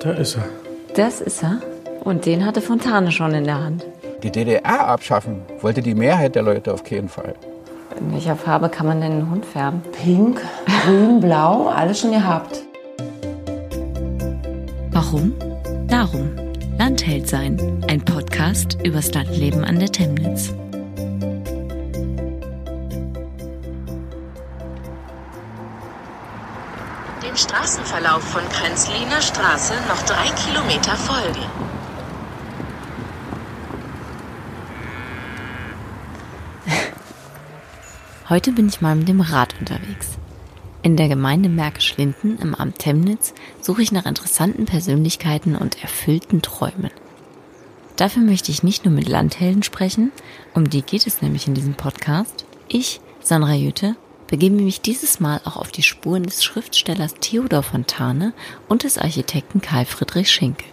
Da ist er. Das ist er. Und den hatte Fontane schon in der Hand. Die DDR abschaffen wollte die Mehrheit der Leute auf keinen Fall. In welcher Farbe kann man denn einen Hund färben? Pink, grün, blau, alles schon gehabt. Warum? Darum. Landheld sein. Ein Podcast übers Landleben an der Temnitz. Straßenverlauf von Krenzliner Straße noch drei Kilometer folgen. Heute bin ich mal mit dem Rad unterwegs. In der Gemeinde Märkisch-Linden im Amt Temnitz suche ich nach interessanten Persönlichkeiten und erfüllten Träumen. Dafür möchte ich nicht nur mit Landhelden sprechen, um die geht es nämlich in diesem Podcast. Ich, Sandra Jütte, begebe mich dieses Mal auch auf die Spuren des Schriftstellers Theodor Fontane und des Architekten Karl Friedrich Schinkel.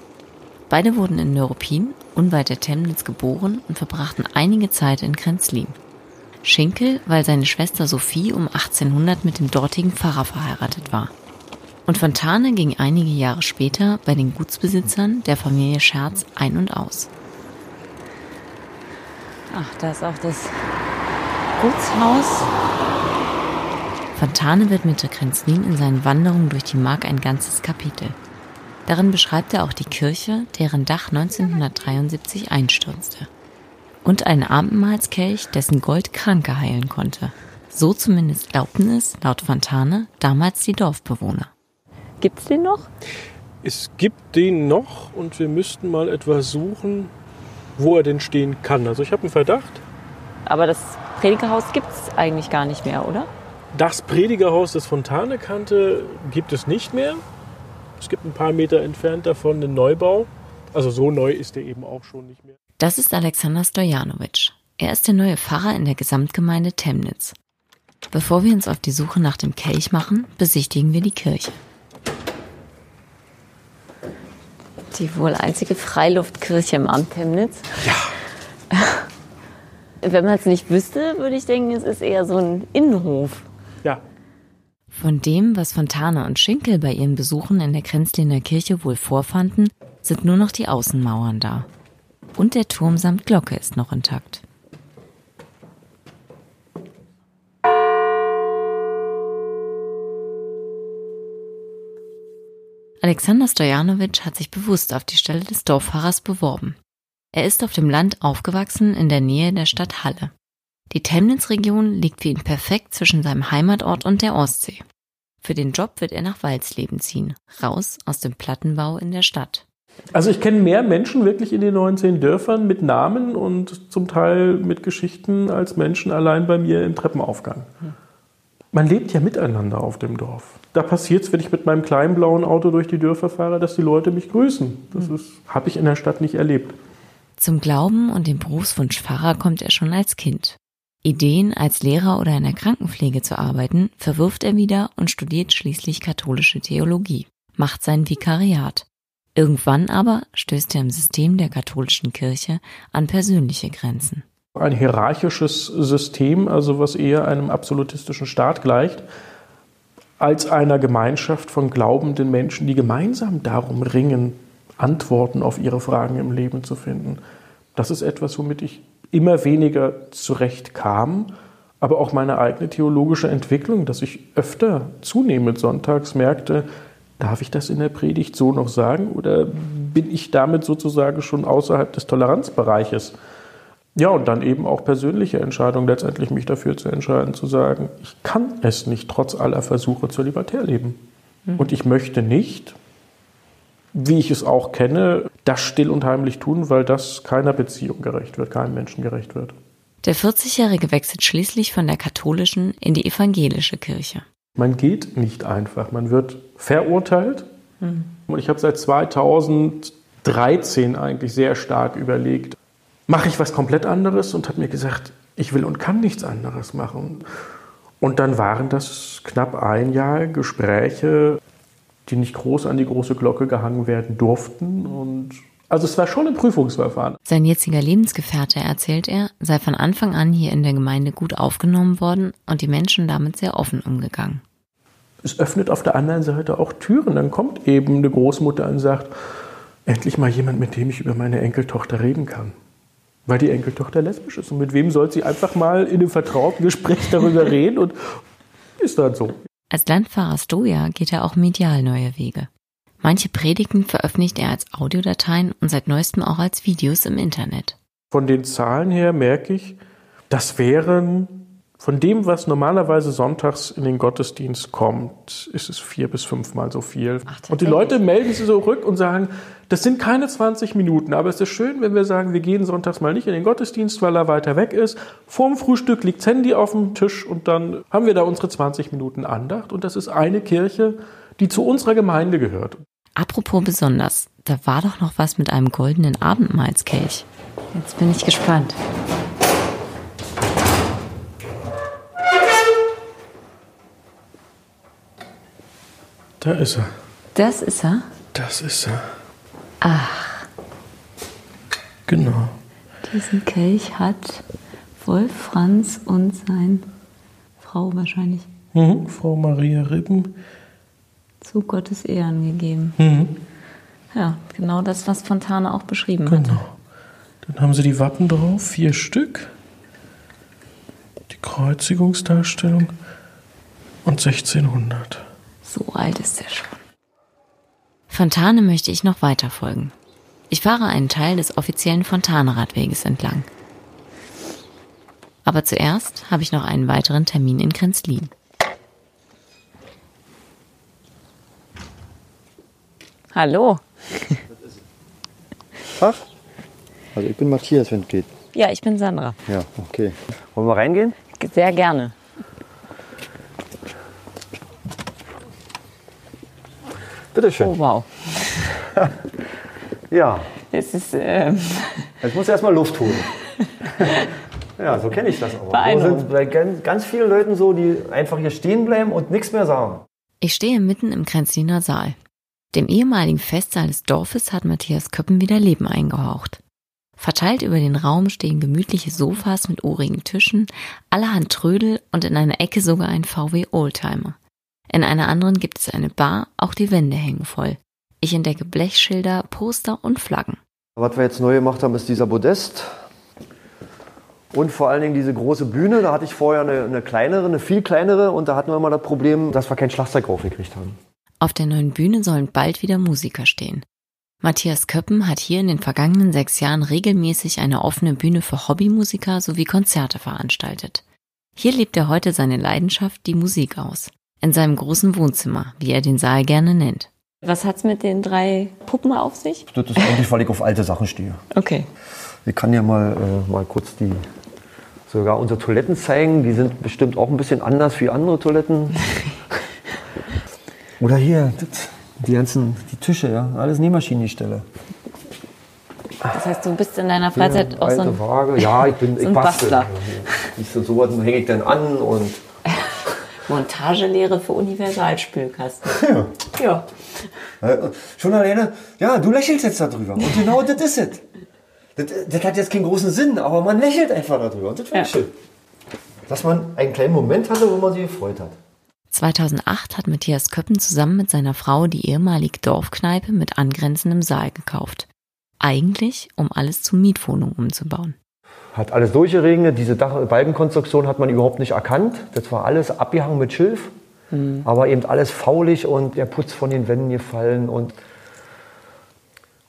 Beide wurden in Neuruppin, unweit der Temnitz, geboren und verbrachten einige Zeit in Krenzlin. Schinkel, weil seine Schwester Sophie um 1800 mit dem dortigen Pfarrer verheiratet war. Und Fontane ging einige Jahre später bei den Gutsbesitzern der Familie Scherz ein und aus. Ach, da ist auch das Gutshaus. Fontane widmete Krenzlin in seinen Wanderungen durch die Mark ein ganzes Kapitel. Darin beschreibt er auch die Kirche, deren Dach 1973 einstürzte und einen Abendmahlskelch, dessen Gold Kranke heilen konnte. So zumindest glaubten es, laut Fontane, damals die Dorfbewohner. Gibt's den noch? Es gibt den noch und wir müssten mal etwas suchen, wo er denn stehen kann. Also ich habe einen Verdacht. Aber das Predigerhaus gibt's eigentlich gar nicht mehr, oder? Das Predigerhaus, das Fontane kannte, gibt es nicht mehr. Es gibt ein paar Meter entfernt davon einen Neubau. Also so neu ist der eben auch schon nicht mehr. Das ist Alexander Stojanovic. Er ist der neue Pfarrer in der Gesamtgemeinde Temnitz. Bevor wir uns auf die Suche nach dem Kelch machen, besichtigen wir die Kirche. Die wohl einzige Freiluftkirche im Amt Temnitz. Ja. Wenn man es nicht wüsste, würde ich denken, es ist eher so ein Innenhof. Von dem, was Fontane und Schinkel bei ihren Besuchen in der Krenzliner Kirche wohl vorfanden, sind nur noch die Außenmauern da. Und der Turm samt Glocke ist noch intakt. Alexander Stojanovic hat sich bewusst auf die Stelle des Dorffahrers beworben. Er ist auf dem Land aufgewachsen in der Nähe der Stadt Halle. Die Temnitz-Region liegt für ihn perfekt zwischen seinem Heimatort und der Ostsee. Für den Job wird er nach Walsleben ziehen, raus aus dem Plattenbau in der Stadt. Also ich kenne mehr Menschen wirklich in den 19 Dörfern mit Namen und zum Teil mit Geschichten als Menschen allein bei mir im Treppenaufgang. Man lebt ja miteinander auf dem Dorf. Da passiert es, wenn ich mit meinem kleinen blauen Auto durch die Dörfer fahre, dass die Leute mich grüßen. Das habe ich in der Stadt nicht erlebt. Zum Glauben und dem Berufswunsch Pfarrer kommt er schon als Kind. Ideen, als Lehrer oder in der Krankenpflege zu arbeiten, verwirft er wieder und studiert schließlich katholische Theologie, macht sein Vikariat. Irgendwann aber stößt er im System der katholischen Kirche an persönliche Grenzen. Ein hierarchisches System, also was eher einem absolutistischen Staat gleicht, als einer Gemeinschaft von glaubenden Menschen, die gemeinsam darum ringen, Antworten auf ihre Fragen im Leben zu finden. Das ist etwas, womit ich immer weniger zurechtkam, aber auch meine eigene theologische Entwicklung, dass ich öfter zunehmend sonntags merkte, darf ich das in der Predigt so noch sagen oder bin ich damit sozusagen schon außerhalb des Toleranzbereiches? Ja, und dann eben auch persönliche Entscheidung, letztendlich mich dafür zu entscheiden, zu sagen, ich kann es nicht trotz aller Versuche zur Libertär leben. Mhm. Und ich möchte nicht, wie ich es auch kenne, das still und heimlich tun, weil das keiner Beziehung gerecht wird, keinem Menschen gerecht wird. Der 40-Jährige wechselt schließlich von der katholischen in die evangelische Kirche. Man geht nicht einfach, man wird verurteilt. Mhm. Und ich habe seit 2013 eigentlich sehr stark überlegt, mache ich was komplett anderes und habe mir gesagt, ich will und kann nichts anderes machen. Und dann waren das knapp ein Jahr Gespräche, die nicht groß an die große Glocke gehangen werden durften. Und also es war schon ein Prüfungsverfahren. Sein jetziger Lebensgefährte, erzählt er, sei von Anfang an hier in der Gemeinde gut aufgenommen worden und die Menschen damit sehr offen umgegangen. es öffnet auf der anderen Seite auch Türen. Dann kommt eben eine Großmutter und sagt, endlich mal jemand, mit dem ich über meine Enkeltochter reden kann. Weil die Enkeltochter lesbisch ist. Und mit wem soll sie einfach mal in einem vertrauten Gespräch darüber reden? Und ist dann so. Als Landpfarrer Stoja geht er auch medial neue Wege. Manche Predigten veröffentlicht er als Audiodateien und seit neuestem auch als Videos im Internet. Von den Zahlen her merke ich, das wären von dem, was normalerweise sonntags in den Gottesdienst kommt, ist es vier bis fünfmal so viel. Ach, und die Leute melden sich zurück und sagen, das sind keine 20 Minuten, aber es ist schön, wenn wir sagen, wir gehen sonntags mal nicht in den Gottesdienst, weil er weiter weg ist. Vorm Frühstück liegt Handy auf dem Tisch und dann haben wir da unsere 20 Minuten Andacht und das ist eine Kirche, die zu unserer Gemeinde gehört. Apropos besonders, da war doch noch was mit einem goldenen Abendmahlskelch. Jetzt bin ich gespannt. Da ist er. Das ist er. Das ist er. Ach, Genau. diesen Kelch hat Wolf Franz und sein Frau wahrscheinlich Mhm. Frau Maria Rippen. zu Gottes Ehren gegeben. Mhm. Ja, genau das, was Fontane auch beschrieben hat. Genau. Dann haben sie die Wappen drauf, vier Stück. Die Kreuzigungsdarstellung und 1600. So alt ist er schon. Fontane möchte ich noch weiter folgen. Ich fahre einen Teil des offiziellen Fontane-Radweges entlang. Aber zuerst habe ich noch einen weiteren Termin in Grenzlin. Hallo. Tag. Also ich bin Matthias, wenn es geht. Ja, ich bin Sandra. Ja, okay. Wollen wir reingehen? Sehr gerne. Bitteschön. Oh, wow. Ja, Es ist, ähm, jetzt muss erstmal Luft holen. ja, so kenne ich das aber. So sind bei ganz, ganz vielen Leuten so, die einfach hier stehen bleiben und nichts mehr sagen. Ich stehe mitten im Grenzliner Saal. Dem ehemaligen Festsaal des Dorfes hat Matthias Köppen wieder Leben eingehaucht. Verteilt über den Raum stehen gemütliche Sofas mit ohrigen Tischen, allerhand Trödel und in einer Ecke sogar ein VW Oldtimer. In einer anderen gibt es eine Bar, auch die Wände hängen voll. Ich entdecke Blechschilder, Poster und Flaggen. Was wir jetzt neu gemacht haben, ist dieser Podest. Und vor allen Dingen diese große Bühne. Da hatte ich vorher eine, eine kleinere, eine viel kleinere. Und da hatten wir immer das Problem, dass wir kein Schlagzeug aufgekriegt haben. Auf der neuen Bühne sollen bald wieder Musiker stehen. Matthias Köppen hat hier in den vergangenen sechs Jahren regelmäßig eine offene Bühne für Hobbymusiker sowie Konzerte veranstaltet. Hier lebt er heute seine Leidenschaft, die Musik aus. In seinem großen Wohnzimmer, wie er den Saal gerne nennt. was hat's mit den drei Puppen auf sich? Das ist eigentlich, weil ich auf alte Sachen stehe. Okay. Ich kann ja mal, äh, mal kurz die sogar unsere Toiletten zeigen. Die sind bestimmt auch ein bisschen anders wie andere Toiletten. Oder hier, das, die ganzen die Tische, ja, alles Nähmaschinengestelle. Das heißt, du bist in deiner Freizeit auch so ein, Waage. Ja, ich bin so ich. Bastler. Siehst du, sowas hänge ich dann an und Montagelehre für Universalspülkasten. ja. Ja. Äh, Schon alleine, ja, du lächelst jetzt darüber. Und genau das ist es. Das, das hat jetzt keinen großen Sinn, aber man lächelt einfach darüber. Und das finde ich Ja. schön. Dass man einen kleinen Moment hatte, wo man sich gefreut hat. 2008 hat Matthias Köppen zusammen mit seiner Frau die ehemalige Dorfkneipe mit angrenzendem Saal gekauft. Eigentlich, um alles zu Mietwohnungen umzubauen. Hat alles durchgeregnet. Diese Dach Balkenkonstruktion hat man überhaupt nicht erkannt. Das war alles abgehangen mit Schilf. Aber eben alles faulig und der Putz von den Wänden gefallen. Und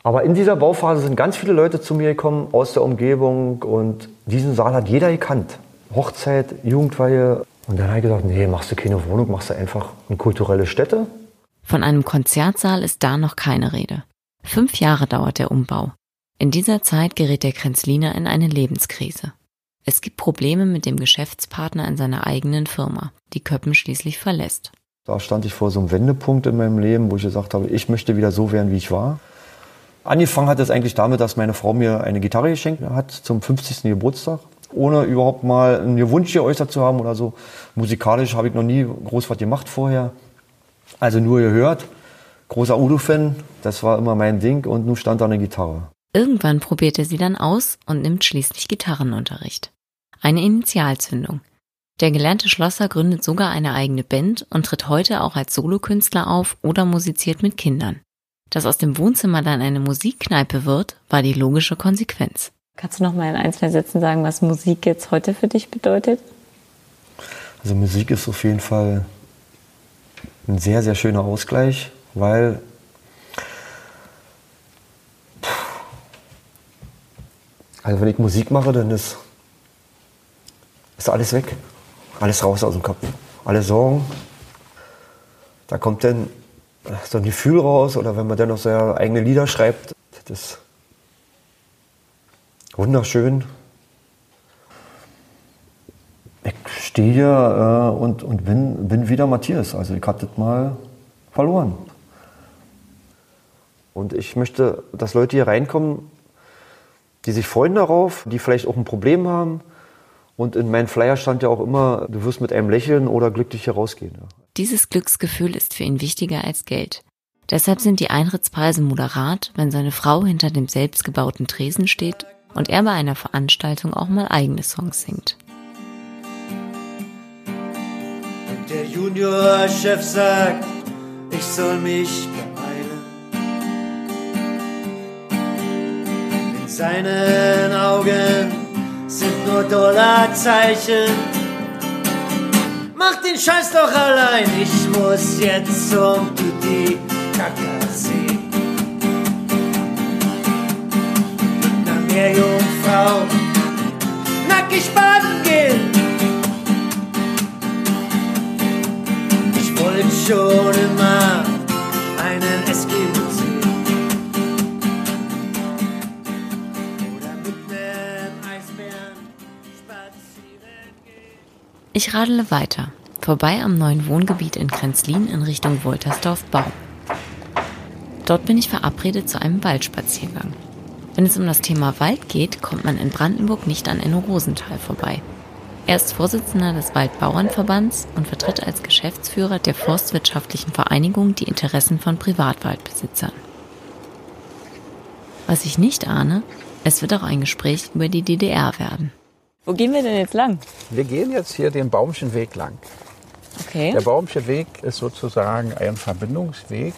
aber in dieser Bauphase sind ganz viele Leute zu mir gekommen aus der Umgebung und diesen Saal hat jeder gekannt. Hochzeit, Jugendweihe. Und dann habe ich gesagt, nee, machst du keine Wohnung, machst du einfach eine kulturelle Stätte. Von einem Konzertsaal ist da noch keine Rede. Fünf Jahre dauert der Umbau. In dieser Zeit gerät der Grenzliner in eine Lebenskrise. Es gibt Probleme mit dem Geschäftspartner in seiner eigenen Firma, die Köppen schließlich verlässt. Da stand ich vor so einem Wendepunkt in meinem Leben, wo ich gesagt habe, ich möchte wieder so werden, wie ich war. Angefangen hat es eigentlich damit, dass meine Frau mir eine Gitarre geschenkt hat zum 50. Geburtstag, ohne überhaupt mal einen Wunsch geäußert zu haben oder so. Musikalisch habe ich noch nie groß was gemacht vorher. Also nur gehört. Großer Udo-Fan, das war immer mein Ding und nun stand da eine Gitarre. Irgendwann probiert er sie dann aus und nimmt schließlich Gitarrenunterricht. Eine Initialzündung. Der gelernte Schlosser gründet sogar eine eigene Band und tritt heute auch als Solokünstler auf oder musiziert mit Kindern. Dass aus dem Wohnzimmer dann eine Musikkneipe wird, war die logische Konsequenz. Kannst du noch mal in ein, zwei Sätzen sagen, was Musik jetzt heute für dich bedeutet? Also Musik ist auf jeden Fall ein sehr, sehr schöner Ausgleich, weil also wenn ich Musik mache, dann ist, ist alles weg. Alles raus aus dem Kopf. Alle Sorgen. Da kommt dann so ein Gefühl raus oder wenn man dann noch seine eigene Lieder schreibt, das ist wunderschön. Ich stehe hier äh, und, und bin, bin wieder Matthias. Also ich hatte das mal verloren. Und ich möchte, dass Leute hier reinkommen, die sich freuen darauf, die vielleicht auch ein Problem haben. Und in meinem Flyer stand ja auch immer, du wirst mit einem Lächeln oder glücklich herausgehen. Ja. Dieses Glücksgefühl ist für ihn wichtiger als Geld. Deshalb sind die Eintrittspreise moderat, wenn seine Frau hinter dem selbstgebauten Tresen steht und er bei einer Veranstaltung auch mal eigene Songs singt. Der Juniorchef sagt, ich soll mich seinen Augen sind nur Dollarzeichen. Mach den Scheiß doch allein, ich muss jetzt zum Tutti Kakasee. Mit einer Meerjungfrau nackig baden gehen. Ich wollte schon Ich radele weiter, vorbei am neuen Wohngebiet in Krenzlin in Richtung Woltersdorf-Baum. Dort bin ich verabredet zu einem Waldspaziergang. Wenn es um das Thema Wald geht, kommt man in Brandenburg nicht an Enno Rosenthal vorbei. Er ist Vorsitzender des Waldbauernverbands und vertritt als Geschäftsführer der Forstwirtschaftlichen Vereinigung die Interessen von Privatwaldbesitzern. Was ich nicht ahne, es wird auch ein Gespräch über die DDR werden. Wo gehen wir denn jetzt lang? Wir gehen jetzt hier den Baumschen Weg lang. Okay. Der Baumsche Weg ist sozusagen ein Verbindungsweg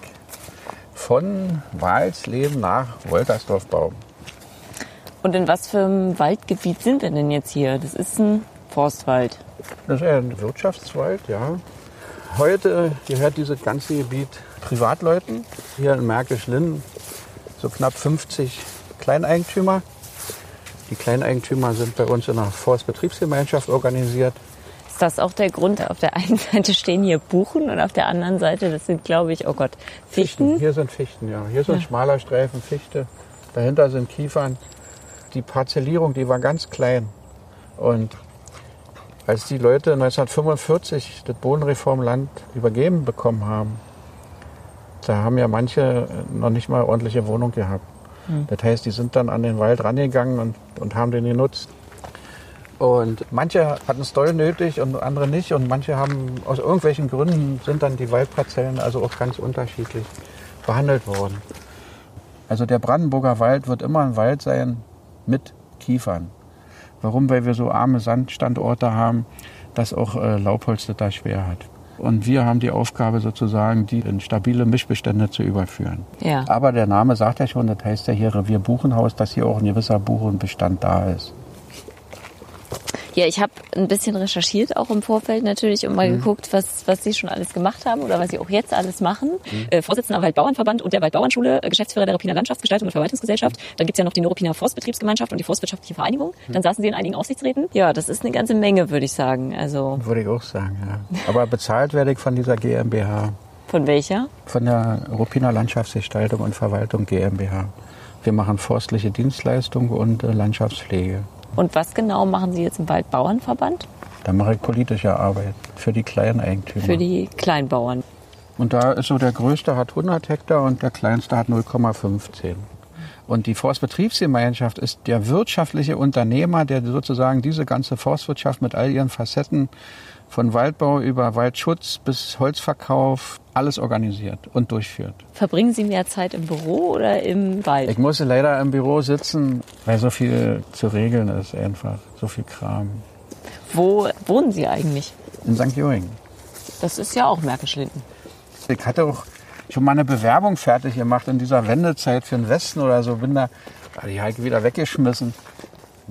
von Walsleben nach Woltersdorf-Baum. Und in was für einem Waldgebiet sind wir denn jetzt hier? Das ist ein Forstwald. Das ist ein Wirtschaftswald, ja. Heute gehört dieses ganze Gebiet Privatleuten. Hier in Märkisch-Linn so knapp 50 Kleineigentümer. Die Kleineigentümer sind bei uns in einer Forstbetriebsgemeinschaft organisiert. Ist das auch der Grund? Auf der einen Seite stehen hier Buchen und auf der anderen Seite, das sind, glaube ich, oh Gott, Fichten. Hier sind Fichten, ja. Hier ist ein schmaler Streifen Fichte. Dahinter sind Kiefern. Die Parzellierung, die war ganz klein. Und als die Leute 1945 das Bodenreformland übergeben bekommen haben, da haben ja manche noch nicht mal ordentliche Wohnung gehabt. Das heißt, die sind dann an den Wald rangegangen und, und haben den genutzt. Und manche hatten es doll nötig und andere nicht. Und manche haben aus irgendwelchen Gründen sind dann die Waldparzellen also auch ganz unterschiedlich behandelt worden. Also der Brandenburger Wald wird immer ein Wald sein mit Kiefern. Warum? Weil wir so arme Sandstandorte haben, dass auch äh, Laubholz das da schwer hat. Und wir haben die Aufgabe sozusagen, die in stabile Mischbestände zu überführen. Ja. Aber der Name sagt ja schon, das heißt ja hier Revier Buchenhaus, dass hier auch ein gewisser Buchenbestand da ist. Ja, ich habe ein bisschen recherchiert, auch im Vorfeld natürlich, und mal geguckt, was, was Sie schon alles gemacht haben oder was Sie auch jetzt alles machen. Äh, Vorsitzender Waldbauernverband und der Waldbauernschule, äh, Geschäftsführer der Ruppiner Landschaftsgestaltung und Verwaltungsgesellschaft. Dann gibt's ja noch die Ruppiner Forstbetriebsgemeinschaft und die Forstwirtschaftliche Vereinigung. Dann saßen Sie in einigen Aufsichtsräten. Ja, das ist eine ganze Menge, würde ich sagen. Also Würde ich auch sagen, ja. Aber bezahlt werde ich von dieser GmbH, von welcher? von der Ruppiner Landschaftsgestaltung und Verwaltung GmbH. Wir machen forstliche Dienstleistung und äh, Landschaftspflege. Und was genau machen Sie jetzt im Waldbauernverband? Da mache ich politische Arbeit für die kleinen Eigentümer. Für die Kleinbauern. Und da ist so der größte hat 100 Hektar und der kleinste hat 0,15. Und die Forstbetriebsgemeinschaft ist der wirtschaftliche Unternehmer, der sozusagen diese ganze Forstwirtschaft mit all ihren Facetten von Waldbau über Waldschutz bis Holzverkauf alles organisiert und durchführt. Verbringen Sie mehr Zeit im Büro oder im Wald? Ich muss leider im Büro sitzen, weil so viel zu regeln ist einfach, so viel Kram. Wo wohnen Sie eigentlich? In St. Joing. Das ist ja auch Märkisch-Linden. Ich hatte auch schon mal eine Bewerbung fertig gemacht in dieser Wendezeit für den Westen oder so. Bin da, ah, die ich wieder weggeschmissen.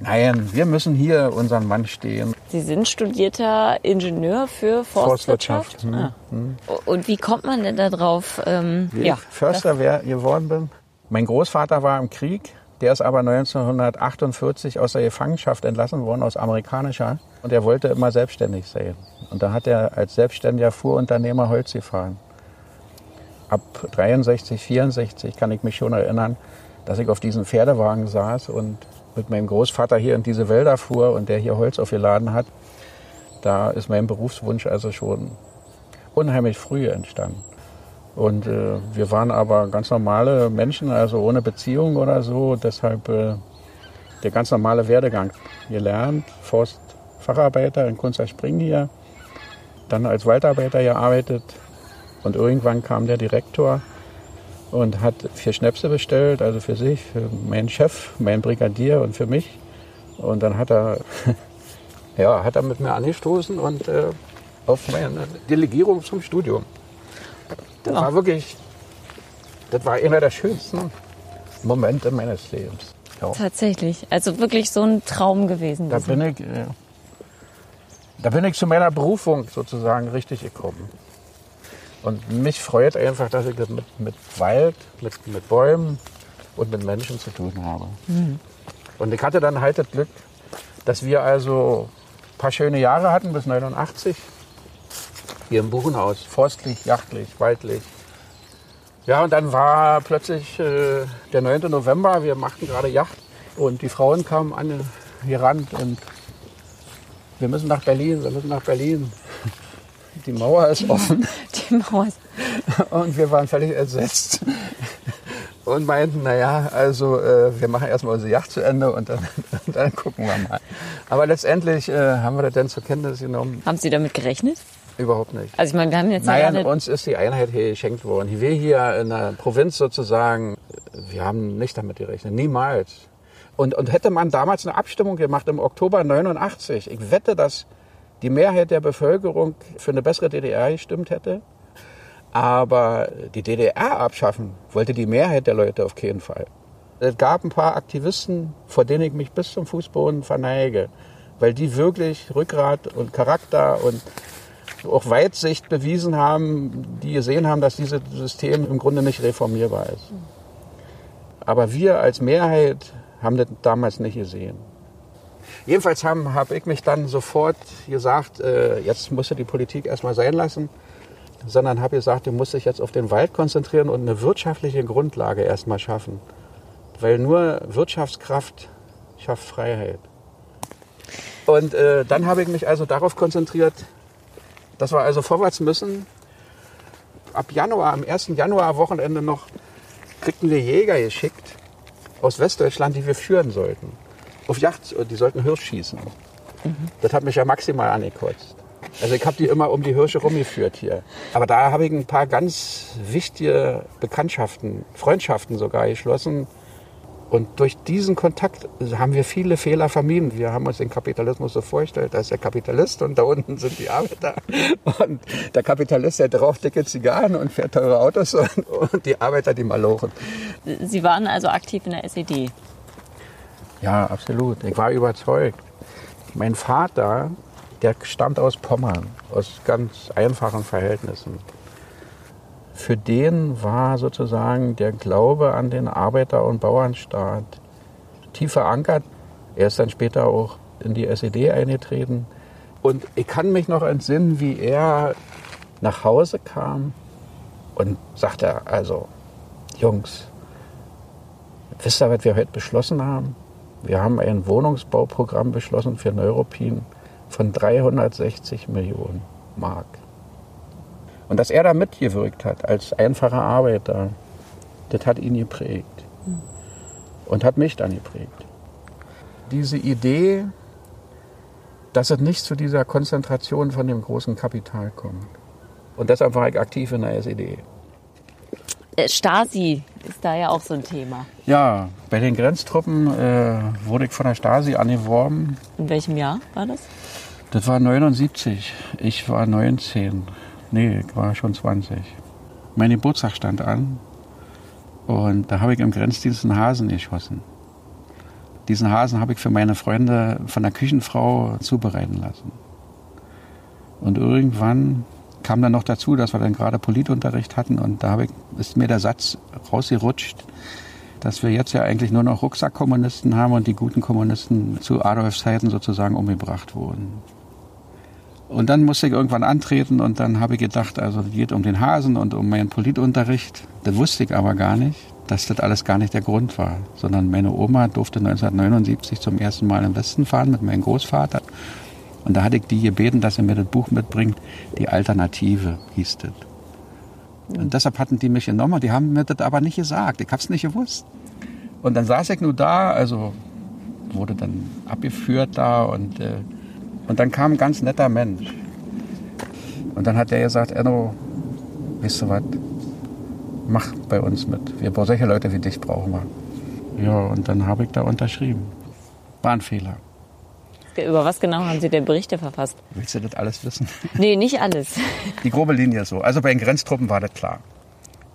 Nein, wir müssen hier unseren Mann stehen. Sie sind studierter Ingenieur für Forstwirtschaft. Forstwirtschaft, hm, Ah. Und wie kommt man denn da drauf? Ähm, Wie ja, ich Förster wer- geworden bin. Mein Großvater war im Krieg. Der ist aber 1948 aus der Gefangenschaft entlassen worden, aus amerikanischer. Und er wollte immer selbstständig sein. Und da hat er als selbstständiger Fuhrunternehmer Holz gefahren. Ab 63, 64 kann ich mich schon erinnern, dass ich auf diesen Pferdewagen saß und mit meinem Großvater hier in diese Wälder fuhr und der hier Holz aufgeladen hat. Da ist mein Berufswunsch also schon unheimlich früh entstanden. Und äh, wir waren aber ganz normale Menschen, also ohne Beziehung oder so. Deshalb äh, der ganz normale Werdegang. Gelernt, Forstfacharbeiter in Kunsterspring hier, dann als Waldarbeiter gearbeitet. Und irgendwann kam der Direktor und hat vier Schnäpse bestellt, also für sich, für meinen Chef, meinen Brigadier und für mich. Und dann hat er, ja, hat er mit mir angestoßen und äh, auf meine Delegierung zum Studium. Das war wirklich, das war einer der schönsten Momente meines Lebens. Ja. tatsächlich. Also wirklich so ein Traum gewesen. Da bin ich, äh, da bin ich zu meiner Berufung sozusagen richtig gekommen. Und mich freut einfach, dass ich das mit, mit Wald, mit, mit Bäumen und mit Menschen zu tun habe. Und ich hatte dann halt das Glück, dass wir also ein paar schöne Jahre hatten bis 89. Hier im Buchenhaus, forstlich, jachtlich, waldlich. Ja, und dann war plötzlich äh, der 9. November, wir machten gerade Yacht und die Frauen kamen an, gerannt und wir müssen nach Berlin, wir müssen nach Berlin. Die Mauer ist offen Die Mauer ist und wir waren völlig entsetzt und meinten, naja, also äh, wir machen erstmal unsere Yacht zu Ende und dann, dann gucken wir mal. Aber letztendlich äh, haben wir das dann zur Kenntnis genommen, Haben Sie damit gerechnet? überhaupt nicht. Also ich meine, wir haben jetzt Nein, gerade uns ist die Einheit hier geschenkt worden. Wir hier in der Provinz sozusagen, wir haben nicht damit gerechnet, niemals. Und, und hätte man damals eine Abstimmung gemacht im Oktober 89, ich wette, dass die Mehrheit der Bevölkerung für eine bessere DDR gestimmt hätte. Aber die DDR abschaffen wollte die Mehrheit der Leute auf keinen Fall. Es gab ein paar Aktivisten, vor denen ich mich bis zum Fußboden verneige, weil die wirklich Rückgrat und Charakter und auch Weitsicht bewiesen haben, die gesehen haben, dass dieses System im Grunde nicht reformierbar ist. Aber wir als Mehrheit haben das damals nicht gesehen. Jedenfalls habe hab ich mich dann sofort gesagt, äh, jetzt musst du die Politik erstmal sein lassen, sondern habe gesagt, du musst dich jetzt auf den Wald konzentrieren und eine wirtschaftliche Grundlage erstmal schaffen. Weil nur Wirtschaftskraft schafft Freiheit. Und äh, dann habe ich mich also darauf konzentriert, dass wir also vorwärts müssen. Ab Januar, am 1. Januar Wochenende noch, kriegten wir Jäger geschickt aus Westdeutschland, die wir führen sollten. Auf Yacht, die sollten Hirsch schießen. Das hat mich ja maximal angekotzt. Also ich habe die immer um die Hirsche rumgeführt hier. Aber da habe ich ein paar ganz wichtige Bekanntschaften, Freundschaften sogar geschlossen. Und durch diesen Kontakt haben wir viele Fehler vermieden. Wir haben uns den Kapitalismus so vorgestellt, da ist der Kapitalist und da unten sind die Arbeiter. Und der Kapitalist, der raucht dicke Zigarren und fährt teure Autos und die Arbeiter, die malochen. Sie waren also aktiv in der SED. Ja, absolut. Ich war überzeugt. Mein Vater, der stammt aus Pommern, aus ganz einfachen Verhältnissen. Für den war sozusagen der Glaube an den Arbeiter- und Bauernstaat tief verankert. Er ist dann später auch in die SED eingetreten. Und ich kann mich noch entsinnen, wie er nach Hause kam und sagte, also, Jungs, wisst ihr, was wir heute beschlossen haben? Wir haben ein Wohnungsbauprogramm beschlossen für Neuruppin von 360 Millionen Mark. Und dass er da mitgewirkt hat als einfacher Arbeiter, das hat ihn geprägt. Und hat mich dann geprägt. Diese Idee, dass es nicht zu dieser Konzentration von dem großen Kapital kommt. Und deshalb war ich aktiv in der SED. Äh, Stasi ist da ja auch so ein Thema. Ja, bei den Grenztruppen äh, wurde ich von der Stasi angeworben. In welchem Jahr war das? Das war 79. Ich war 19. Nee, ich war schon 20. Mein Geburtstag stand an und da habe ich im Grenzdienst einen Hasen geschossen. Diesen Hasen habe ich für meine Freunde von der Küchenfrau zubereiten lassen. Und irgendwann kam dann noch dazu, dass wir dann gerade Politunterricht hatten und da ich, ist mir der Satz rausgerutscht, dass wir jetzt ja eigentlich nur noch Rucksackkommunisten haben und die guten Kommunisten zu Adolfs Zeiten sozusagen umgebracht wurden. Und dann musste ich irgendwann antreten und dann habe ich gedacht, also geht um den Hasen und um meinen Politunterricht. Das wusste ich aber gar nicht, dass das alles gar nicht der Grund war, sondern meine Oma durfte 1979 zum ersten Mal im Westen fahren mit meinem Großvater. Und da hatte ich die gebeten, dass er mir das Buch mitbringt, die Alternative hieß das. Und deshalb hatten die mich genommen, die haben mir das aber nicht gesagt, ich habe es nicht gewusst. Und dann saß ich nur da, also wurde dann abgeführt da und äh, und dann kam ein ganz netter Mensch. Und dann hat der gesagt, Enno, weißt du was, mach bei uns mit. Wir brauchen solche Leute wie dich brauchen wir. Ja, und dann habe ich da unterschrieben. War ein Fehler. Über was genau haben Sie denn Berichte verfasst? Willst du das alles wissen? Nee, nicht alles. Die grobe Linie ist so. Also bei den Grenztruppen war das klar.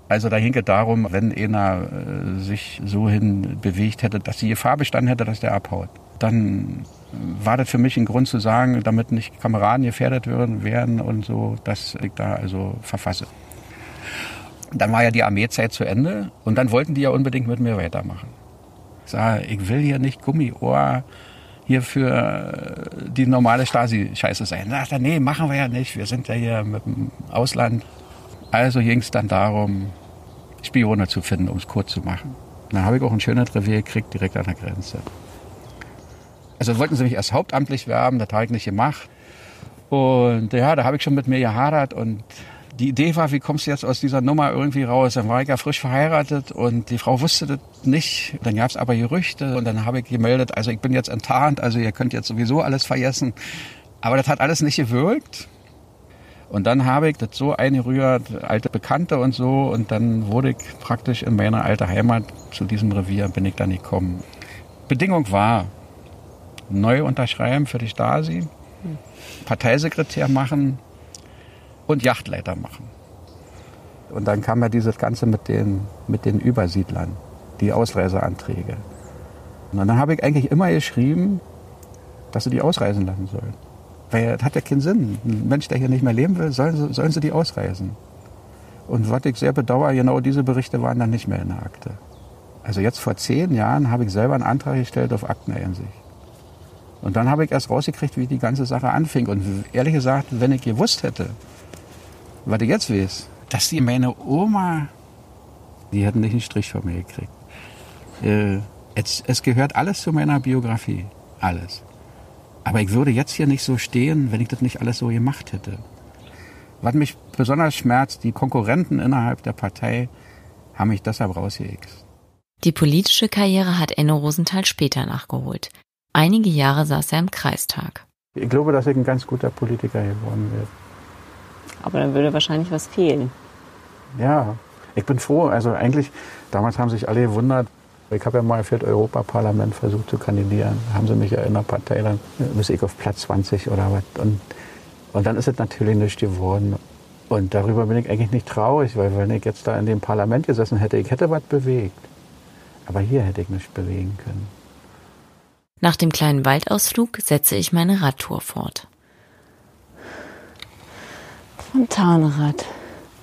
Also da hing es darum, wenn einer äh, sich so hin bewegt hätte, dass die Gefahr bestanden hätte, dass der abhaut, dann war das für mich ein Grund zu sagen, damit nicht Kameraden gefährdet werden, werden und so, dass ich da also verfasse. Dann war ja die Armeezeit zu Ende und dann wollten die ja unbedingt mit mir weitermachen. Ich sage, ich will hier nicht Gummiohr hier für die normale Stasi-Scheiße sein. Sagt er, nee, machen wir ja nicht. Wir sind ja hier mit dem Ausland. Also ging es dann darum, Spione zu finden, um es kurz zu machen. Dann habe ich auch ein schönes Revier gekriegt, direkt an der Grenze. Also wollten sie mich erst hauptamtlich werben, das habe ich nicht gemacht. Und ja, da habe ich schon mit mir gehadert und die Idee war, wie kommst du jetzt aus dieser Nummer irgendwie raus? Dann war ich ja frisch verheiratet und die Frau wusste das nicht. Dann gab es aber Gerüchte und dann habe ich gemeldet, also ich bin jetzt enttarnt, also ihr könnt jetzt sowieso alles vergessen. Aber das hat alles nicht gewirkt. Und dann habe ich das so eingerührt, alte Bekannte und so, und dann wurde ich praktisch in meine alte Heimat zu diesem Revier, bin ich dann gekommen. Bedingung war, neu unterschreiben für die Stasi, Parteisekretär machen und Yachtleiter machen. Und dann kam ja dieses Ganze mit den, mit den Übersiedlern, die Ausreiseanträge. Und dann habe ich eigentlich immer geschrieben, dass sie die ausreisen lassen sollen. Weil das hat ja keinen Sinn. Ein Mensch, der hier nicht mehr leben will, sollen sie, sollen sie die ausreisen. Und was ich sehr bedauere, genau diese Berichte waren dann nicht mehr in der Akte. Also jetzt vor zehn Jahren habe ich selber einen Antrag gestellt auf Akteneinsicht. Und dann habe ich erst rausgekriegt, wie die ganze Sache anfing. Und ehrlich gesagt, wenn ich gewusst hätte, was ich jetzt weiß, dass die meine Oma, die hätten nicht einen Strich von mir gekriegt. Äh, es, es gehört alles zu meiner Biografie. Alles. Aber ich würde jetzt hier nicht so stehen, wenn ich das nicht alles so gemacht hätte. Was mich besonders schmerzt, die Konkurrenten innerhalb der Partei haben mich deshalb rausgeext. Die politische Karriere hat Enno Rosenthal später nachgeholt. Einige Jahre saß er im Kreistag. Ich glaube, dass ich ein ganz guter Politiker geworden werde. Aber dann würde wahrscheinlich was fehlen. Ja, ich bin froh. Also eigentlich, damals haben sich alle gewundert. Ich habe ja mal für das Europaparlament versucht zu kandidieren. Da haben sie mich ja in der Partei, dann bis ich auf Platz 20 oder was. Und, und dann ist es natürlich nicht geworden. Und darüber bin ich eigentlich nicht traurig, weil wenn ich jetzt da in dem Parlament gesessen hätte, ich hätte was bewegt. Aber hier hätte ich nichts bewegen können. Nach dem kleinen Waldausflug setze ich meine Radtour fort. Fontanrad.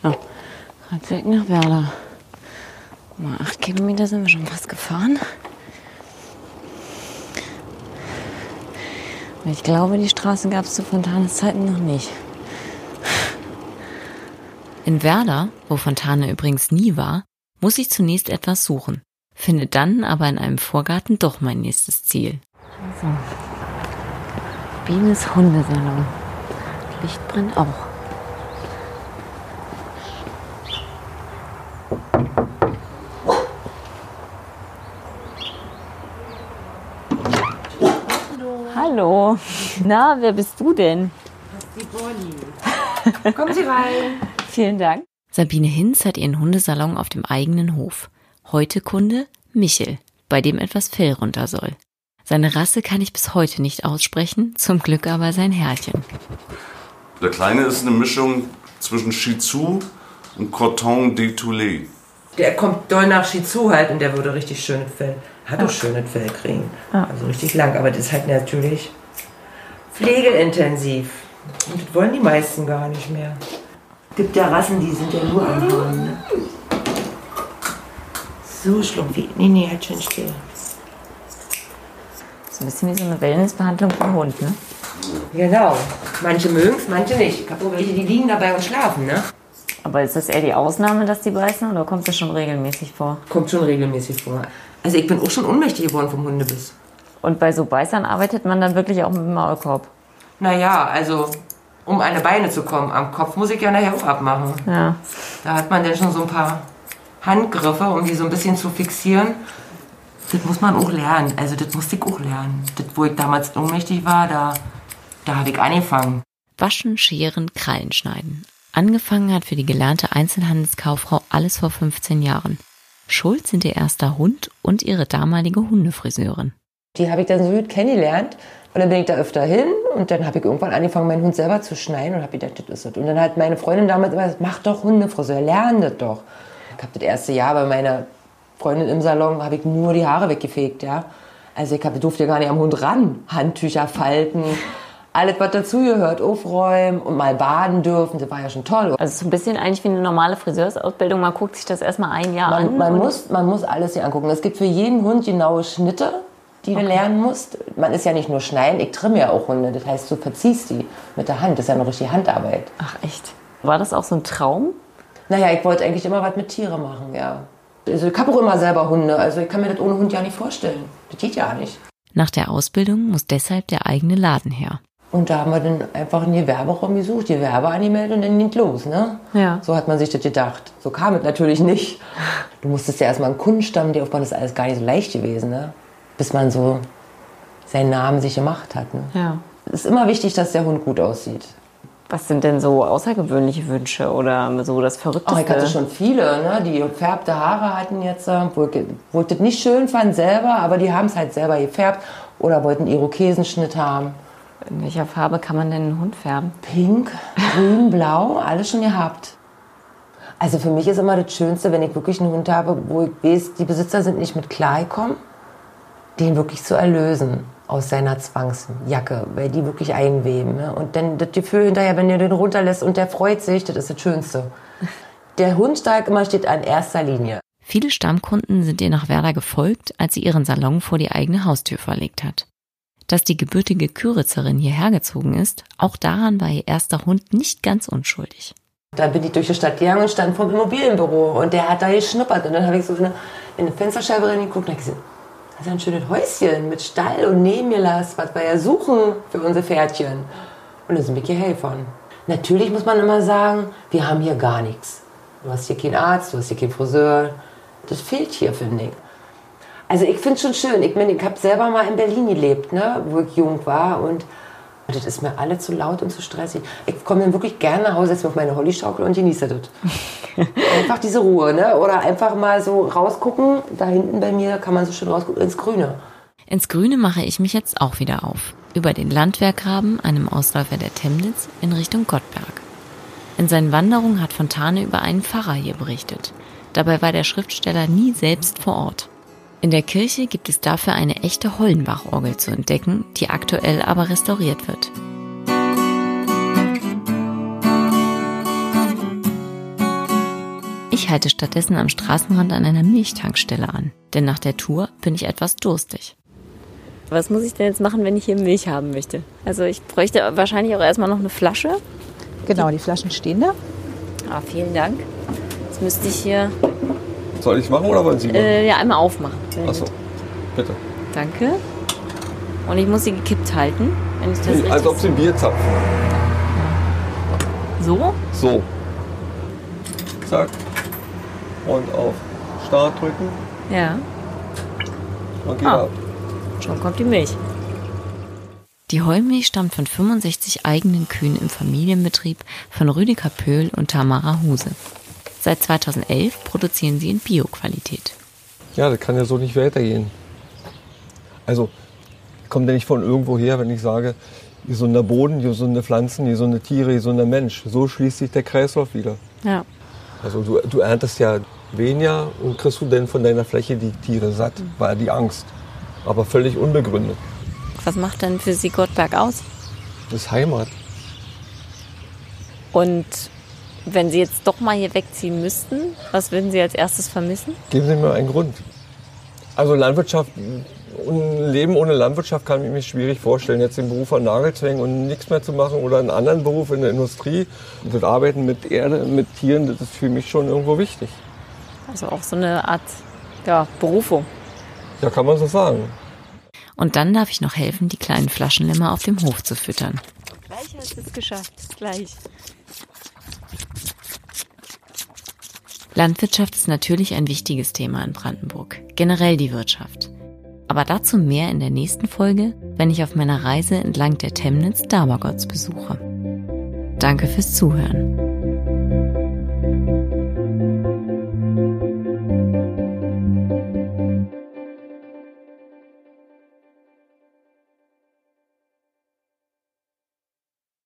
Oh, Radweg nach Werder. Mal acht Kilometer sind wir schon fast gefahren. Ich glaube, die Straße gab es zu Fontanes Zeiten noch nicht. In Werder, wo Fontane übrigens nie war, muss ich zunächst etwas suchen, finde dann aber in einem Vorgarten doch mein nächstes Ziel. So. Bienes Hundesalon. Licht brennt auch. Hallo. Na, wer bist du denn? Die Bonnie. Kommen Sie rein. Vielen Dank. Sabine Hinz hat ihren Hundesalon auf dem eigenen Hof. Heute Kunde Michel, bei dem etwas Fell runter soll. Seine Rasse kann ich bis heute nicht aussprechen, zum Glück aber sein Herrchen. Der Kleine ist eine Mischung zwischen Shih Tzu und Coton de Toulet. Der kommt doll nach Shih Tzu halt und der würde richtig schönes Fell. Hat auch schönes Fell kriegen. Also richtig lang, aber das ist halt natürlich pflegeintensiv. Und das wollen die meisten gar nicht mehr. Gibt ja Rassen, die sind ja nur am Hauen. Ne? So schlumpfi. Nee, nee, halt schön still. So ein bisschen wie so eine Wellnessbehandlung vom Hund, ne? Genau. Manche mögen es, manche nicht. Ich habe welche, die liegen dabei und schlafen, ne? Aber ist das eher die Ausnahme, dass die beißen oder kommt das schon regelmäßig vor? Kommt schon regelmäßig vor. Also ich bin auch schon ohnmächtig geworden vom Hundebiss. Und bei so Beißern arbeitet man dann wirklich auch mit dem Maulkorb? Naja, also um an die Beine zu kommen, am Kopf muss ich ja nachher auch abmachen. Ja. Da hat man dann schon so ein paar Handgriffe, um die so ein bisschen zu fixieren. Das muss man auch lernen. Also das musste ich auch lernen. Das, wo ich damals ohnmächtig war, da, da habe ich angefangen. Waschen, scheren, Krallen schneiden. Angefangen hat für die gelernte Einzelhandelskauffrau alles vor 15 Jahren. Schuld sind ihr erster Hund und ihre damalige Hundefriseurin. Die habe ich dann so gut kennengelernt. Und dann bin ich da öfter hin und dann habe ich irgendwann angefangen, meinen Hund selber zu schneiden und habe gedacht, das ist es. Und dann hat meine Freundin damals immer gesagt, mach doch Hundefriseur, lern das doch. Ich habe das erste Jahr bei meiner Freundin im Salon, habe ich nur die Haare weggefegt, ja. Also ich hab, durfte gar nicht am Hund ran. Handtücher falten, alles, was dazugehört, aufräumen und mal baden dürfen, das war ja schon toll. Also so ein bisschen eigentlich wie eine normale Friseursausbildung. Man guckt sich das erstmal ein Jahr an. Man, man, und- muss, man muss alles hier angucken. Es gibt für jeden Hund genaue Schnitte, die du lernen musst. Man ist ja nicht nur schneiden, ich trimme ja auch Hunde. Das heißt, du verziehst die mit der Hand. Das ist ja eine richtige Handarbeit. Ach echt? War das auch so ein Traum? Naja, ich wollte eigentlich immer was mit Tieren machen, ja. Also ich habe auch immer selber Hunde. Also ich kann mir das ohne Hund ja nicht vorstellen. Das geht ja nicht. Nach der Ausbildung muss deshalb der eigene Laden her. Und da haben wir dann einfach einen Gewerberaum gesucht, Gewerbe angemeldet und dann ging los, ne? Ja. So hat man sich das gedacht. So kam es natürlich nicht. Du musstest ja erstmal einen Kundenstamm dir aufbauen, das ist alles gar nicht so leicht gewesen, ne? Bis man so seinen Namen sich gemacht hat, ne? Ja. Es ist immer wichtig, dass der Hund gut aussieht. Was sind denn so außergewöhnliche Wünsche oder so das Verrückteste? Ach, ich hatte schon viele, ne? die gefärbte Haare hatten jetzt, äh, wo ich, wo ich das nicht schön fand selber, aber die haben es halt selber gefärbt oder wollten Irokesenschnitt haben. In welcher Farbe kann man denn einen Hund färben? Pink, grün, blau, alles schon gehabt. Also für mich ist immer das Schönste, wenn ich wirklich einen Hund habe, wo ich weiß, die Besitzer sind nicht mit klargekommen, den wirklich zu erlösen aus seiner Zwangsjacke, weil die wirklich einweben. Ne? Und dann das Gefühl hinterher, wenn ihr den runterlässt und der freut sich, das ist das Schönste. Der Hund da immer steht an erster Linie. Viele Stammkunden sind ihr nach Werder gefolgt, als sie ihren Salon vor die eigene Haustür verlegt hat. Dass die gebürtige Küritzerin hierher gezogen ist, auch daran war ihr erster Hund nicht ganz unschuldig. Dann bin ich durch die Stadt gegangen und stand vor dem Immobilienbüro und der hat da geschnuppert. Und dann habe ich so in eine, in eine Fensterscheibe reingeguckt und habe gesehen, das ist ein schönes Häuschen mit Stall und neben was wir ja suchen für unsere Pferdchen. Und dann sind wir hierher gefahren. Natürlich muss man immer sagen, wir haben hier gar nichts. Du hast hier keinen Arzt, du hast hier keinen Friseur. Das fehlt hier, finde ich. Also ich finde es schon schön. Ich, meine, ich habe selber mal in Berlin gelebt, ne, wo ich jung war. Und das ist mir alle zu laut und zu stressig. Ich komme dann wirklich gerne nach Hause, setze mich auf meine Hollyschaukel und genieße das. einfach diese Ruhe, ne? Oder einfach mal so rausgucken. Da hinten bei mir kann man so schön rausgucken ins Grüne. Ins Grüne mache ich mich jetzt auch wieder auf. Über den Landwehrgraben, einem Ausläufer der Temnitz, in Richtung Gottberg. In seinen Wanderungen hat Fontane über einen Pfarrer hier berichtet. Dabei war der Schriftsteller nie selbst vor Ort. In der Kirche gibt es dafür eine echte Hollenbach-Orgel zu entdecken, die aktuell aber restauriert wird. Ich halte stattdessen am Straßenrand an einer Milchtankstelle an, denn nach der Tour bin ich etwas durstig. Was muss ich denn jetzt machen, wenn ich hier Milch haben möchte? Also ich bräuchte wahrscheinlich auch erstmal noch eine Flasche. Genau, die Flaschen stehen da. Ah, vielen Dank. Jetzt müsste ich hier Soll ich machen oder wollen Sie machen? äh, ja einmal aufmachen. Achso, bitte. Danke. Und ich muss sie gekippt halten, wenn ich das richtig Als ob Sie ein Bier zapfen. so. So. Zack. Und auf Start drücken Ja, und geht Ah. ab. schon kommt die Milch. Die Heumilch stammt von 65 eigenen Kühen im Familienbetrieb von Rüdiger Pöhl und Tamara Huse. Seit 2011 produzieren sie in Bio-Qualität. Ja, das kann ja so nicht weitergehen. Also, kommt ja nicht von irgendwo her, wenn ich sage, gesunder Boden, gesunde Pflanzen, gesunde Tiere, gesunder Mensch. So schließt sich der Kreislauf wieder. Ja. Also du, du erntest ja weniger und kriegst du denn von deiner Fläche die Tiere satt, war die Angst. Aber völlig unbegründet. Was macht denn für Sie Gottberg aus? Das ist Heimat. Und wenn Sie jetzt doch mal hier wegziehen müssten, was würden Sie als erstes vermissen? Geben Sie mir einen Grund. Also Landwirtschaft, ein Leben ohne Landwirtschaft kann ich mir schwierig vorstellen. Jetzt den Beruf an Nagel zu hängen und nichts mehr zu machen oder einen anderen Beruf in der Industrie. Das Arbeiten mit Erde, mit Tieren, das ist für mich schon irgendwo wichtig. Also auch so eine Art ja, Berufung. Ja, kann man so sagen. Und dann darf ich noch helfen, die kleinen Flaschenlämmer auf dem Hof zu füttern. Gleich hast du es geschafft. Gleich. Landwirtschaft ist natürlich ein wichtiges Thema in Brandenburg, generell die Wirtschaft. Aber dazu mehr in der nächsten Folge, wenn ich auf meiner Reise entlang der Temnitz Dabergotts besuche. Danke fürs Zuhören.